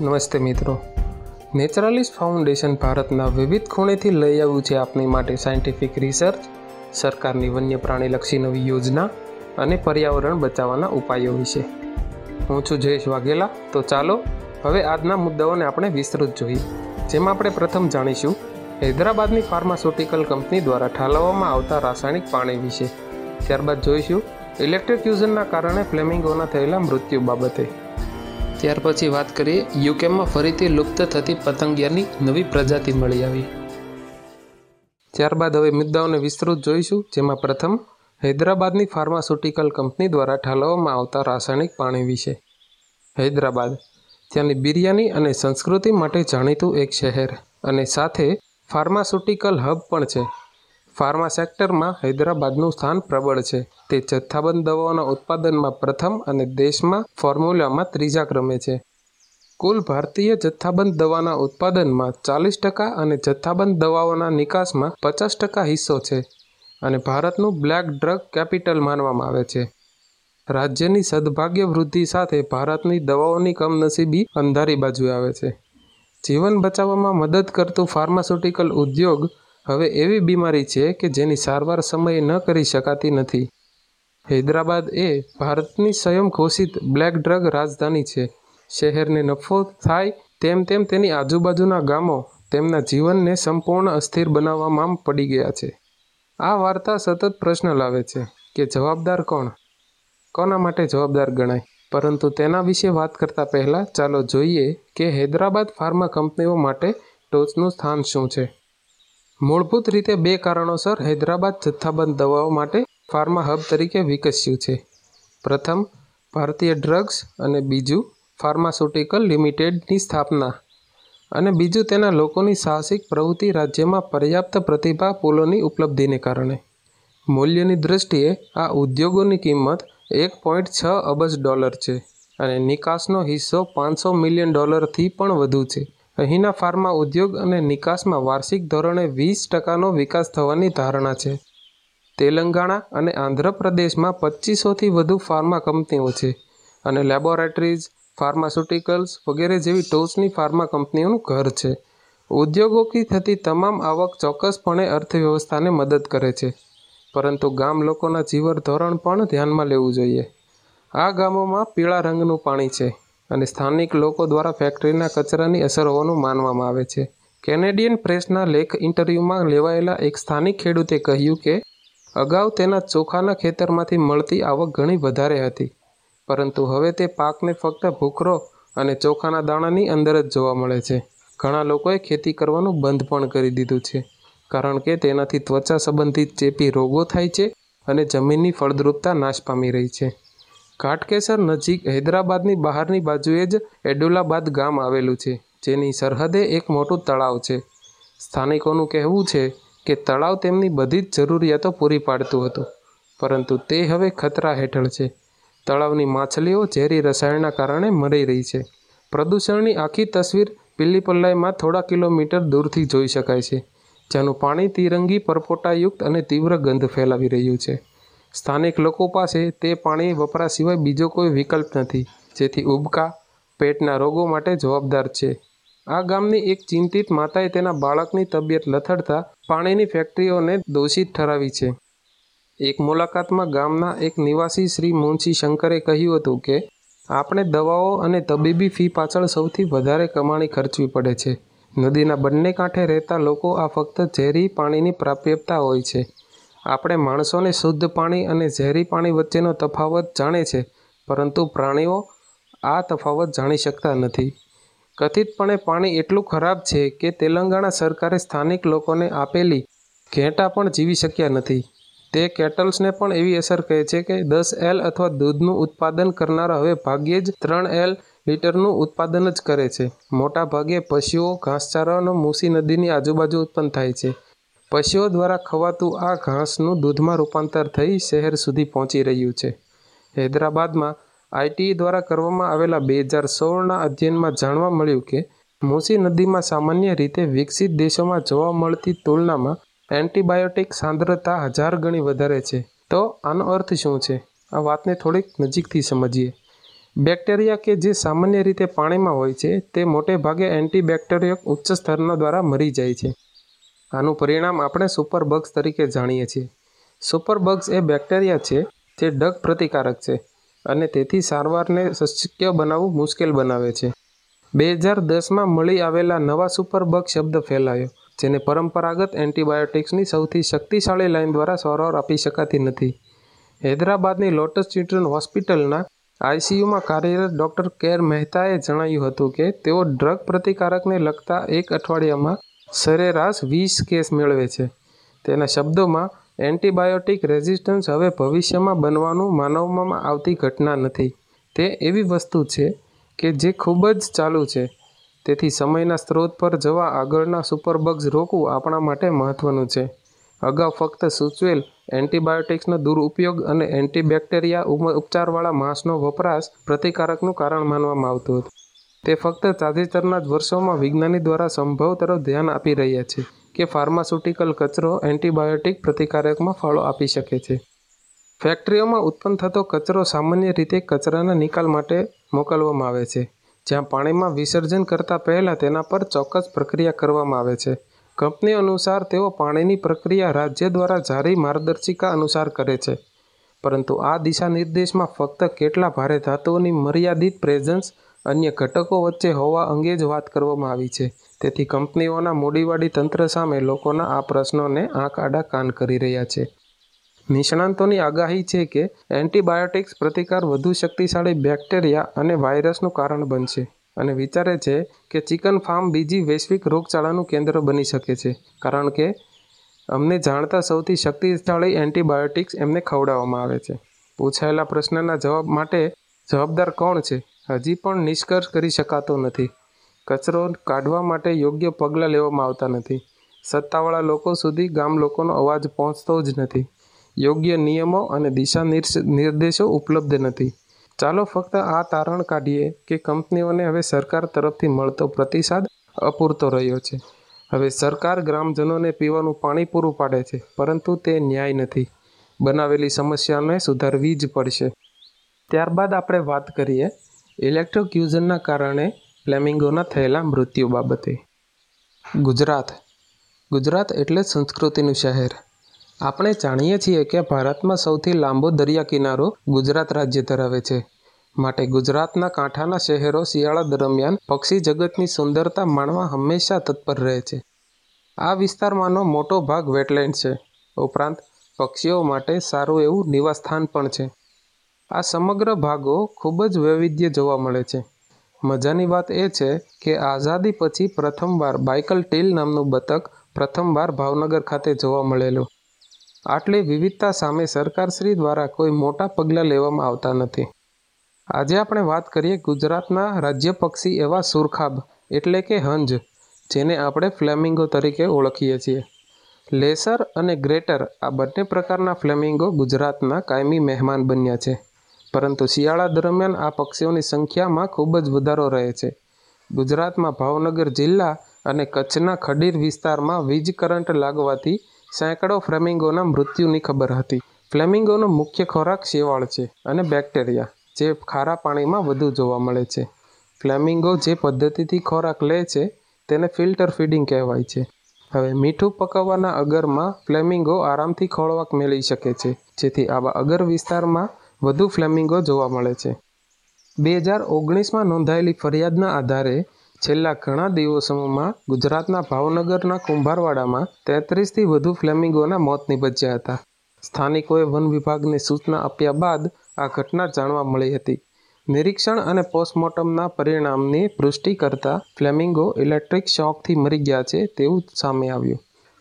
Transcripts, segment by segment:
નમસ્તે મિત્રો. Naturalist foundation ભારતના વિવિધ ખૂણેથી લઈ આવ્યું છે આપની માટે સાયન્ટિફિક રિસર્ચ, સરકારની વન્ય પ્રાણીલક્ષી નવી યોજના અને પર્યાવરણ બચાવવાના ઉપાયો વિશે. હું છું જયેશ વાઘેલા, તો ચાલો હવે આજના મુદ્દાઓને આપણે વિસ્તૃત જોઈએ. જેમાં આપણે પ્રથમ જાણીશું, હૈદરાબાદની ફાર્માસ્યુટિકલ કંપની દ્વારા ઠાલવવામાં આવતા રાસાયણિક પાણી વિશે. ત્યારબાદ જોઈશું, ઇલેક્ટ્રિક ફ્યુઝનના કારણે ફ્લેમિંગોના થયેલા મૃત્યુ બાબતે. ત્યાર પછી વાત કરીએ યુકેમાં ફરીથી લુપ્ત થતી પતંગિયાની નવી પ્રજાતિ મળી આવી. ત્યારબાદ હવે મુદ્દાઓને વિસ્તૃત જોઈશું, જેમાં પ્રથમ, હૈદરાબાદની ફાર્માસ્યુટિકલ કંપની દ્વારા ઠાલવવામાં આવતા રાસાયણિક પાણી વિશે. હૈદરાબાદ, ત્યાંની બિરયાની અને સંસ્કૃતિ માટે જાણીતું એક શહેર, અને સાથે ફાર્માસ્યુટિકલ હબ પણ છે. ફાર્મા સેક્ટરમાં હૈદરાબાદનું સ્થાન પ્રબળ છે. તે જથ્થાબંધ દવાઓના ઉત્પાદનમાં પ્રથમ અને દેશમાં ફોર્મ્યુલામાં ત્રીજા ક્રમે છે. કુલ ભારતીય જથ્થાબંધ દવાના ઉત્પાદનમાં ચાલીસ ટકા અને જથ્થાબંધ દવાઓના નિકાસમાં પચાસ ટકા હિસ્સો છે અને ભારતનું બ્લેક ડ્રગ કેપિટલ માનવામાં આવે છે. રાજ્યની સદભાગ્ય વૃદ્ધિ સાથે ભારતની દવાઓની કમનસીબી અંધારી બાજુએ આવે છે. જીવન બચાવવામાં મદદ કરતું ફાર્માસ્યુટિકલ ઉદ્યોગ હવે એવી બીમારી છે કે જેની સારવાર સમયે ન કરી શકાતી નથી. હૈદરાબાદ એ ભારતની સ્વયં ઘોષિત બ્લેક ડ્રગ રાજધાની છે. શહેરને નફો થાય તેમ તેમ તેની આજુબાજુના ગામો તેમના જીવનને સંપૂર્ણ અસ્થિર બનાવવામાં પડી ગયા છે. આ વાર્તા સતત પ્રશ્ન લાવે છે કે જવાબદાર કોણ? કોના માટે જવાબદાર ગણાય? પરંતુ તેના વિશે વાત કરતાં પહેલાં ચાલો જોઈએ કે હૈદરાબાદ ફાર્મા કંપનીઓ માટે ટોચનું સ્થાન શું છે. મૂળભૂત રીતે બે કારણોસર હૈદરાબાદ જથ્થાબંધ દવાઓ માટે ફાર્મા હબ તરીકે વિકસ્યું છે. પ્રથમ, ભારતીય ડ્રગ્સ અને બીજું, ફાર્માસ્યુટિકલ લિમિટેડની સ્થાપના અને બીજું, તેના લોકોની સાહસિક પ્રવૃત્તિ રાજ્યમાં પર્યાપ્ત પ્રતિભા પુલોની ઉપલબ્ધિને કારણે. મૂલ્યની દૃષ્ટિએ આ ઉદ્યોગોની કિંમત એક પોઈન્ટ છ અબજ ડોલર છે અને નિકાસનો હિસ્સો પાંચસો મિલિયન ડોલરથી પણ વધુ છે. અહીંના ફાર્મા ઉદ્યોગ અને નિકાસમાં વાર્ષિક ધોરણે વીસ ટકાનો વિકાસ થવાની ધારણા છે. તેલંગાણા અને આંધ્રપ્રદેશમાં પચીસોથી વધુ ફાર્મા કંપનીઓ છે અને લેબોરેટરીઝ, ફાર્માસ્યુટિકલ્સ વગેરે જેવી ટોચની ફાર્મા કંપનીઓનું ઘર છે. ઉદ્યોગોથી થતી તમામ આવક ચોક્કસપણે અર્થવ્યવસ્થાને મદદ કરે છે, પરંતુ ગામ લોકોના જીવન ધોરણ પણ ધ્યાનમાં લેવું જોઈએ. આ ગામોમાં પીળા રંગનું પાણી છે. અને સ્થાનિક લોકો દ્વારા ફેક્ટરીના કચરાની અસર હોવાનું માનવામાં આવે છે. કેનેડિયન પ્રેસના લેખ ઇન્ટરવ્યૂમાં લેવાયેલા એક સ્થાનિક ખેડૂતે કહ્યું કે, અગાઉ તેના ચોખાના ખેતરમાંથી મળતી આવક ઘણી વધારે હતી, પરંતુ હવે તે પાકને ફક્ત ભૂખરો અને ચોખાના દાણાની અંદર જ જોવા મળે છે. ઘણા લોકોએ ખેતી કરવાનું બંધ પણ કરી દીધું છે, કારણ કે તેનાથી ત્વચા સંબંધિત ચેપી રોગો થાય છે અને જમીનની ફળદ્રુપતા નાશ પામી રહી છે. ઘાટકેસર નજીક હૈદરાબાદની બહારની બાજુએ જ એડુલાબાદ ગામ આવેલું છે, જેની સરહદે એક મોટું તળાવ છે. સ્થાનિકોનું કહેવું છે કે તળાવ તેમની બધી જ જરૂરિયાતો પૂરી પાડતું હતું, પરંતુ તે હવે ખતરા હેઠળ છે. તળાવની માછલીઓ ઝેરી રસાયણના કારણે મરી રહી છે. પ્રદૂષણની આખી તસવીર પિલ્લીપલ્લાઈમાં થોડા કિલોમીટર દૂરથી જોઈ શકાય છે જેનું પાણી તિરંગી પરપોટાયુક્ત અને તીવ્ર ગંધ ફેલાવી રહ્યું છે. સ્થાનિક લોકો પાસે તે પાણી વપરા સિવાય બીજો કોઈ વિકલ્પ નથી, જેથી ઉબકા પેટના રોગો માટે જવાબદાર છે. આ ગામની એક ચિંતિત માતાએ તેના બાળકની તબિયત લથડતા પાણીની ફેક્ટરીઓને દોષિત ઠરાવી છે. એક મુલાકાતમાં ગામના એક નિવાસી શ્રી મુનશી શંકરે કહ્યું હતું કે, આપણે દવાઓ અને તબીબી ફી પાછળ સૌથી વધારે કમાણી ખર્ચવી પડે છે. નદીના બંને કાંઠે રહેતા લોકો આ ફક્ત ઝેરી પાણીની પ્રાપ્યતા હોય છે. આપણે માણસોને શુદ્ધ પાણી અને ઝેરી પાણી વચ્ચેનો તફાવત જાણે છે, પરંતુ પ્રાણીઓ આ તફાવત જાણી શકતા નથી. કથિતપણે, પાણી એટલું ખરાબ છે કે તેલંગાણા સરકારે સ્થાનિક લોકોને આપેલી ઘેંટા પણ જીવી શક્યા નથી. તે કેટલ્સને પણ એવી અસર કહે છે કે દસ એલ અથવા દૂધનું ઉત્પાદન કરનારા હવે ભાગ્યે જ ત્રણ એલ લીટરનું ઉત્પાદન જ કરે છે. મોટાભાગે પશુઓ ઘાસચારાનો મૂસી નદીની આજુબાજુ ઉત્પન્ન થાય છે. પશુઓ દ્વારા ખવાતું આ ઘાસનું દૂધમાં રૂપાંતર થઈ શહેર સુધી પહોંચી રહ્યું છે. હૈદરાબાદમાં આઈટી દ્વારા કરવામાં આવેલા બે હજાર સોળના અધ્યયનમાં જાણવા મળ્યું કે, મૂસી નદીમાં સામાન્ય રીતે વિકસિત દેશોમાં જોવા મળતી તુલનામાં એન્ટીબાયોટિક સાંદ્રતા હજાર ગણી વધારે છે. તો આનો અર્થ શું છે? આ વાતને થોડીક નજીકથી સમજીએ. બેક્ટેરિયા કે જે સામાન્ય રીતે પાણીમાં હોય છે, તે મોટે ભાગે એન્ટીબેક્ટેરિયક ઉચ્ચ સ્તરના દ્વારા મરી જાય છે. આનું પરિણામ આપણે સુપરબગ્સ તરીકે જાણીએ છીએ. સુપરબગ્સ એ બેક્ટેરિયા છે, જે ડગ પ્રતિકારક છે અને તેથી સારવારને શક્ય બનાવવું મુશ્કેલ બનાવે છે. બે હજાર દસમાં મળી આવેલા નવા સુપરબગ શબ્દ ફેલાયો, જેને પરંપરાગત એન્ટીબાયોટિક્સની સૌથી શક્તિશાળી લાઇન દ્વારા સારવાર આપી શકાતી નથી. હૈદરાબાદની લોટસ ચિલ્ડ્રન હોસ્પિટલના આઈસીયુમાં કાર્યરત ડૉક્ટર કેર મહેતાએ જણાવ્યું હતું કે, તેઓ ડ્રગ પ્રતિકારકને લગતા એક અઠવાડિયામાં સરેરાશ વીસ કેસ મેળવે છે. તેના શબ્દોમાં, એન્ટીબાયોટિક રેઝિસ્ટન્સ હવે ભવિષ્યમાં બનવાનું માનવમાં આવતી ઘટના નથી. તે એવી વસ્તુ છે કે જે ખૂબ જ ચાલુ છે. તેથી સમયના સ્ત્રોત પર જવા આગળના સુપરબગ્સ રોકવું આપણા માટે મહત્વનું છે. અગાઉ ફક્ત સૂચવેલ એન્ટીબાયોટિક્સનો દુરુપયોગ અને એન્ટીબેક્ટેરિયા ઉપચારવાળા માંસનો વપરાશ પ્રતિકારકનું કારણ માનવામાં આવતું હતું. તે ફક્ત તાજેતરના જ વર્ષોમાં વિજ્ઞાની દ્વારા સંભવ તરફ ધ્યાન આપી રહ્યા છે કે ફાર્માસ્યુટિકલ કચરો એન્ટીબાયોટિક પ્રતિકારકમાં ફાળો આપી શકે છે. ફેક્ટરીઓમાં ઉત્પન્ન થતો કચરો સામાન્ય રીતે કચરાના નિકાલ માટે મોકલવામાં આવે છે, જ્યાં પાણીમાં વિસર્જન કરતા પહેલાં તેના પર ચોક્કસ પ્રક્રિયા કરવામાં આવે છે. કંપની અનુસાર, તેઓ પાણીની પ્રક્રિયા રાજ્ય દ્વારા જારી માર્ગદર્શિકા અનુસાર કરે છે, પરંતુ આ દિશાનિર્દેશમાં ફક્ત કેટલા ભારે ધાતુઓની મર્યાદિત પ્રેઝન્સ અન્ય ઘટકો વચ્ચે હોવા અંગે જ વાત કરવામાં આવી છે. તેથી કંપનીઓના મૂડીવાડી તંત્ર સામે લોકોના આ પ્રશ્નોને આંખ આડા કાન કરી રહ્યા છે. નિષ્ણાંતોની આગાહી છે કે એન્ટીબાયોટિક્સ પ્રતિકાર વધુ શક્તિશાળી બેક્ટેરિયા અને વાયરસનું કારણ બનશે અને વિચારે છે કે ચિકન ફાર્મ બીજી વૈશ્વિક રોગચાળાનું કેન્દ્ર બની શકે છે. કારણ કે અમને જાણતા સૌથી શક્તિશાળી એન્ટીબાયોટિક્સ એમને ખવડાવવામાં આવે છે. પૂછાયેલા પ્રશ્નના જવાબ માટે જવાબદાર કોણ છે? હજી પણ નિષ્કર્ષ કરી શકાતો નથી. કચરો કાઢવા માટે યોગ્ય પગલાં લેવામાં આવતા નથી. સત્તાવાળા લોકો સુધી ગામ લોકોનો અવાજ પહોંચતો જ નથી. યોગ્ય નિયમો અને દિશા નિર્દેશો ઉપલબ્ધ નથી. ચાલો ફક્ત આ તારણ કાઢીએ કે કંપનીઓને હવે સરકાર તરફથી મળતો પ્રતિસાદ અપૂરતો રહ્યો છે. હવે સરકાર ગ્રામજનોને પીવાનું પાણી પૂરું પાડે છે, પરંતુ તે ન્યાય નથી. બનાવેલી સમસ્યાને સુધારવી જ પડશે. ત્યારબાદ આપણે વાત કરીએ ઇલેક્ટ્રોક્યુઝનના કારણે ફ્લેમિંગોના થયેલા મૃત્યુ બાબતે. ગુજરાત. ગુજરાત એટલે સંસ્કૃતિનું શહેર. આપણે જાણીએ છીએ કે ભારતમાં સૌથી લાંબો દરિયા કિનારો ગુજરાત રાજ્ય ધરાવે છે. માટે ગુજરાતના કાંઠાના શહેરો શિયાળા દરમિયાન પક્ષી જગતની સુંદરતા માણવા હંમેશા તત્પર રહે છે. આ વિસ્તારમાંનો મોટો ભાગ વેટલેન્ડ છે. ઉપરાંત પક્ષીઓ માટે સારું એવું નિવાસસ્થાન પણ છે. આ સમગ્ર ભાગો ખૂબ જ વૈવિધ્ય જોવા મળે છે. મજાની વાત એ છે કે આઝાદી પછી પ્રથમવાર બાઇકલ ટીલ નામનું બતક પ્રથમવાર ભાવનગર ખાતે જોવા મળેલું. આટલી વિવિધતા સામે સરકારશ્રી દ્વારા કોઈ મોટા પગલાં લેવામાં આવતા નથી. આજે આપણે વાત કરીએ ગુજરાતના રાજ્ય પક્ષી એવા સુરખાબ એટલે કે હંજ, જેને આપણે ફ્લેમિંગો તરીકે ઓળખીએ છીએ. લેસર અને ગ્રેટર આ બંને પ્રકારના ફ્લેમિંગો ગુજરાતના કાયમી મહેમાન બન્યા છે. પરંતુ શિયાળા દરમિયાન આ પક્ષીઓની સંખ્યામાં ખૂબ જ વધારો રહે છે. ગુજરાતમાં ભાવનગર જિલ્લા અને કચ્છના ખડીર વિસ્તારમાં વીજ કરંટ લાગવાથી સેંકડો ફ્લેમિંગોના મૃત્યુની ખબર હતી. ફ્લેમિંગોનો મુખ્ય ખોરાક શેવાળ છે અને બેક્ટેરિયા, જે ખારા પાણીમાં વધુ જોવા મળે છે. ફ્લેમિંગો જે પદ્ધતિથી ખોરાક લે છે, તેને ફિલ્ટર ફીડિંગ કહેવાય છે. હવે મીઠું પકવવાના અગરમાં ફ્લેમિંગો આરામથી ખોળવાક મેળવી શકે છે, જેથી આવા અગર વિસ્તારમાં વધુ ફ્લેમિંગો જોવા મળે છે. બે હજાર ઓગણીસમાં નોંધાયેલી ફરિયાદના આધારે છેલ્લા ઘણા દિવસોમાં ગુજરાતના ભાવનગરના કુંભારવાડામાં તેત્રીસથી વધુ ફ્લેમિંગોના મોત નિપજ્યા હતા. સ્થાનિકોએ વન વિભાગને સૂચના આપ્યા બાદ આ ઘટના જાણવા મળી હતી. નિરીક્ષણ અને પોસ્ટમોર્ટમના પરિણામની પુષ્ટિ કરતા ફ્લેમિંગો ઇલેક્ટ્રિક શોકથી મરી ગયા છે તેવું સામે આવ્યું.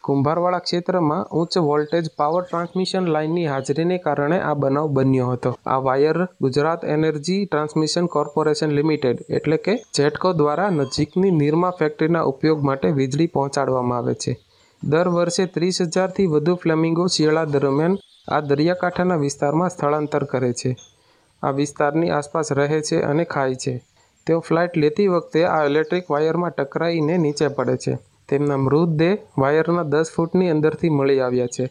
કુંભારવાડા ક્ષેત્રમાં ઉચ્ચ વોલ્ટેજ પાવર ટ્રાન્સમિશન લાઇનની હાજરીને કારણે આ બનાવ બન્યો હતો. આ wire Gujarat energy transmission corporation limited, એટલે કે જેટકો દ્વારા નજીકની નિરમા ફેક્ટરીના ઉપયોગ માટે વીજળી પહોંચાડવામાં આવે છે. દર વર્ષે ત્રીસ હજારથી વધુ ફ્લેમિંગો શિયાળા દરમિયાન આ દરિયાકાંઠાના વિસ્તારમાં સ્થળાંતર કરે છે. આ વિસ્તારની આસપાસ રહે છે અને ખાય છે. તેઓ ફ્લાઇટ લેતી વખતે આ ઇલેક્ટ્રિક વાયરમાં ટકરાઈને નીચે પડે છે. તેમના મૃતદેહ વાયરના દસ ફૂટની અંદરથી મળી આવ્યા છે.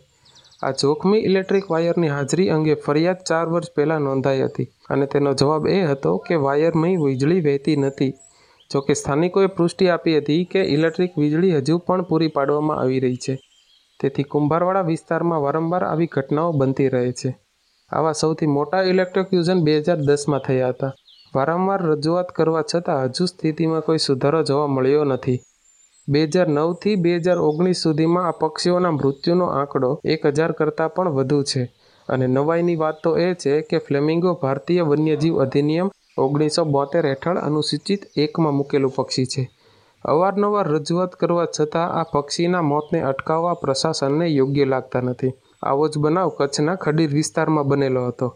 આ જોખમી ઇલેક્ટ્રિક વાયરની હાજરી અંગે ફરિયાદ ચાર વર્ષ પહેલાં નોંધાઈ હતી અને તેનો જવાબ એ હતો કે વાયરમાં વીજળી વહેતી નથી. જોકે સ્થાનિકોએ પુષ્ટિ આપી હતી કે ઇલેક્ટ્રિક વીજળી હજુ પણ પૂરી પાડવામાં આવી રહી છે. તેથી કુંભારવાડા વિસ્તારમાં વારંવાર આવી ઘટનાઓ બનતી રહે છે. આવા સૌથી મોટા ઇલેક્ટ્રોક્યુઝન બે હજાર દસમાં થયા હતા. વારંવાર રજૂઆત કરવા છતાં હજુ સ્થિતિમાં કોઈ સુધારો જોવા મળ્યો નથી. બે હજાર નવથી બે હજાર ઓગણીસ સુધીમાં આ પક્ષીઓના મૃત્યુનો આંકડો એક હજાર કરતાં પણ વધુ છે. અને નવાઈની વાત તો એ છે કે ફ્લેમિંગો ભારતીય વન્યજીવ અધિનિયમ ઓગણીસો બોતેર હેઠળ અનુસૂચિત એકમાં મૂકેલું પક્ષી છે. અવારનવાર રજૂઆત કરવા છતાં આ પક્ષીના મોતને અટકાવવા પ્રશાસનને યોગ્ય લાગતા નથી. આવો જ બનાવ કચ્છના ખડીર વિસ્તારમાં બનેલો હતો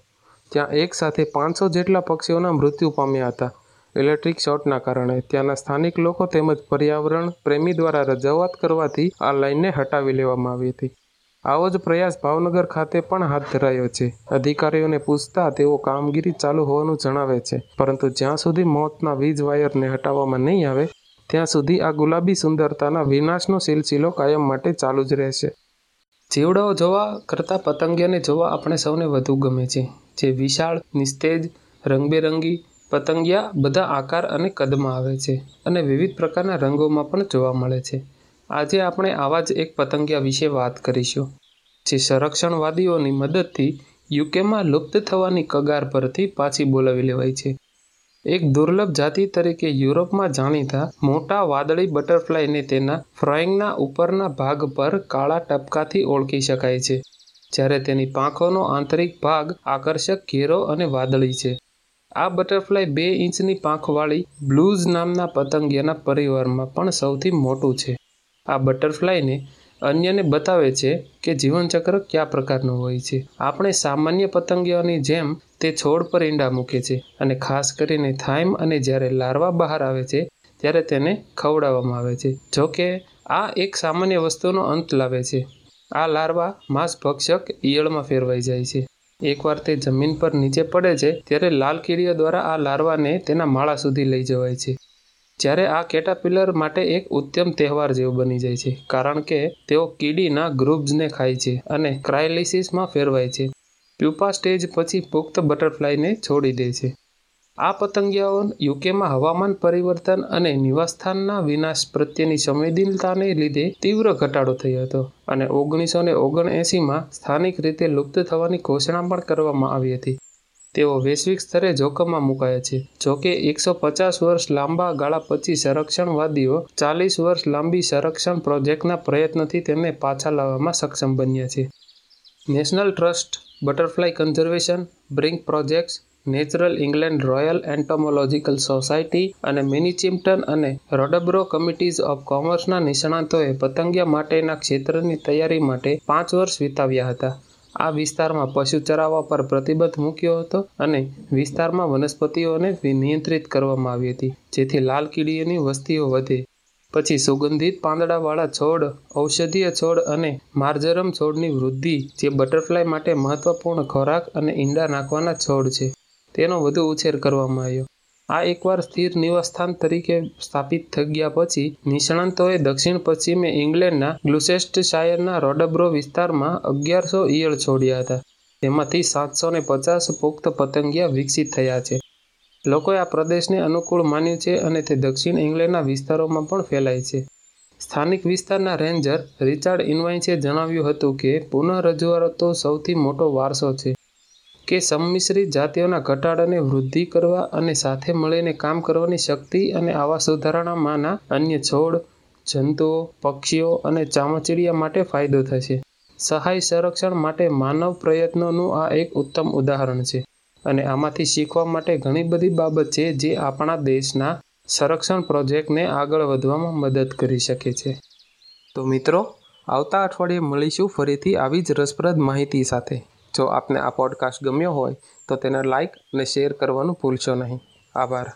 ત્યાં એક સાથે પાંચસો જેટલા પક્ષીઓના મૃત્યુ પામ્યા હતા. ઇલેક્ટ્રિક શોર્ટના કારણે ત્યાંના સ્થાનિક લોકો તેમજ પર્યાવરણ પ્રેમી દ્વારા રજૂઆત કરવાથી આ લાઇનને હટાવી લેવામાં આવી હતી. આવો જ પ્રયાસ ભાવનગર ખાતે પણ હાથ ધરાયો છે. અધિકારીઓને પૂછતા તેઓ કામગીરી ચાલુ હોવાનું જણાવે છે. પરંતુ જ્યાં સુધી મોતના વીજ વાયરને હટાવવામાં નહીં આવે, ત્યાં સુધી આ ગુલાબી સુંદરતાના વિનાશનો સિલસિલો કાયમ માટે ચાલુ જ રહેશે. જીવડાઓ જોવા કરતાં પતંગિયાને જોવા આપણે સૌને વધુ ગમે છે. જે વિશાળ, નિસ્તેજ, રંગબેરંગી પતંગિયા બધા આકાર અને કદમાં આવે છે અને વિવિધ પ્રકારના રંગોમાં પણ જોવા મળે છે. આજે આપણે આવા જ એક પતંગિયા વિશે વાત કરીશું, જે સંરક્ષણવાદીઓની મદદથી યુકેમાં લુપ્ત થવાની કગાર પરથી પાછી બોલાવી લેવાય છે. એક દુર્લભ જાતિ તરીકે યુરોપમાં જાણીતા મોટા વાદળી બટરફ્લાયને તેના ફ્રોઈંગના ઉપરના ભાગ પર કાળા ટપકાથી ઓળખી શકાય છે, જ્યારે તેની પાંખોનો આંતરિક ભાગ આકર્ષક ઘેરો અને વાદળી છે. આ બટરફ્લાય બે ઇંચની પાંખવાળી બ્લૂઝ નામના પતંગિયાના પરિવારમાં પણ સૌથી મોટું છે. આ બટરફ્લાયને અન્યને બતાવે છે કે જીવનચક્ર કયા પ્રકારનું હોય છે. આપણે સામાન્ય પતંગિયાની જેમ તે છોડ પર ઈંડા મૂકે છે અને ખાસ કરીને થાઇમ અને જ્યારે લાર્વા બહાર આવે છે, ત્યારે તેને ખવડાવવામાં આવે છે જોકે આ એક સામાન્ય વસ્તુનો અંત લાવે છે. આ લાર્વા માંસ ભક્ષક ઈયળમાં ફેરવાઈ જાય છે. એકવાર તે જમીન પર નીચે પડે છે, ત્યારે લાલ કીડીઓ દ્વારા આ લાર્વાને તેના માળા સુધી લઈ જવાય છે. જ્યારે આ કેટાપિલર માટે એક ઉત્તમ તહેવાર જેવું બની જાય છે, કારણ કે તેઓ કીડીના ગ્રુપ્સને ખાય છે અને ક્રાયલિસિસમાં ફેરવાય છે. પ્યુપા સ્ટેજ પછી પુખ્ત બટરફ્લાયને છોડી દે છે. આ પતંગિયાઓ યુકેમાં હવામાન પરિવર્તન અને નિવાસસ્થાનના વિનાશ પ્રત્યેની સંવેદનતાને લીધે તીવ્ર ઘટાડો થયો હતો અને ઓગણીસો ને ઓગણએંસીમાં સ્થાનિક રીતે લુપ્ત થવાની ઘોષણા પણ કરવામાં આવી હતી. તેઓ વૈશ્વિક સ્તરે જોખમમાં મુકાયા છે. જોકે એકસો પચાસ વર્ષ લાંબા ગાળા પછી સંરક્ષણવાદીઓ ચાલીસ વર્ષ લાંબી સંરક્ષણ પ્રોજેક્ટના પ્રયત્નથી તેમને પાછા લાવવામાં સક્ષમ બન્યા છે. National trust, butterfly conservation, brink projects natural England royal entomological society અને મિનિચિમ્પટન અને રોડબ્રો કમિટીઝ ઓફ કોમર્સના નિષ્ણાતોએ પતંગિયા માટેના ક્ષેત્રની તૈયારી માટે પાંચ વર્ષ વિતાવ્યા હતા. આ વિસ્તારમાં પશુ ચરાવવા પર પ્રતિબંધ મૂક્યો હતો અને વિસ્તારમાં વનસ્પતિઓને નિયંત્રિત કરવામાં આવી હતી, જેથી લાલ કીડીઓની વસ્તીઓ વધે. પછી સુગંધિત પાંદડાવાળા છોડ, ઔષધીય છોડ અને માર્જરમ છોડની વૃદ્ધિ, જે બટરફ્લાય માટે મહત્વપૂર્ણ ખોરાક અને ઈંડા નાખવાના છોડ છે. તેનો વધુ ઉછેર કરવામાં આવ્યો. આ એકવાર સ્થિર નિવાસસ્થાન તરીકે સ્થાપિત થઈ ગયા પછી, નિષ્ણાંતોએ દક્ષિણ પશ્ચિમે ઇંગ્લેન્ડના ગ્લુસેસ્ટશાયરના રોડબ્રો વિસ્તારમાં અગિયારસો ઈયળ છોડ્યા હતા. તેમાંથી સાતસો ને પચાસ પુખ્ત પતંગિયા વિકસિત થયા છે. લોકોએ આ પ્રદેશને અનુકૂળ માન્યું છે અને તે દક્ષિણ ઇંગ્લેન્ડના વિસ્તારોમાં પણ ફેલાય છે. સ્થાનિક વિસ્તારના રેન્જર રિચાર્ડ ઇન્વાઇન્સે જણાવ્યું હતું કે પુનઃરજૂઆતો સૌથી મોટો વારસો છે. કે સંમિશ્રિત જાતિઓના ઘટાડાને વૃદ્ધિ કરવા અને સાથે મળીને કામ કરવાની શક્તિ અને આવા સુધારણામાંના અન્ય છોડ, જંતુઓ, પક્ષીઓ અને ચામાચીડિયા માટે ફાયદો થશે. સહાય સંરક્ષણ માટે માનવ પ્રયત્નોનું આ એક ઉત્તમ ઉદાહરણ છે અને આમાંથી શીખવા માટે ઘણી બધી બાબત છે જે આપણા દેશના સંરક્ષણ પ્રોજેક્ટને આગળ વધવામાં મદદ કરી શકે છે. તો મિત્રો, આવતા અઠવાડિયે મળીશું ફરીથી આવી જ રસપ્રદ માહિતી સાથે. જો આપને આ પોડકાસ્ટ ગમ્યો હોય તો તેને લાઇક અને શેર કરવાનું ભૂલશો નહીં. આભાર.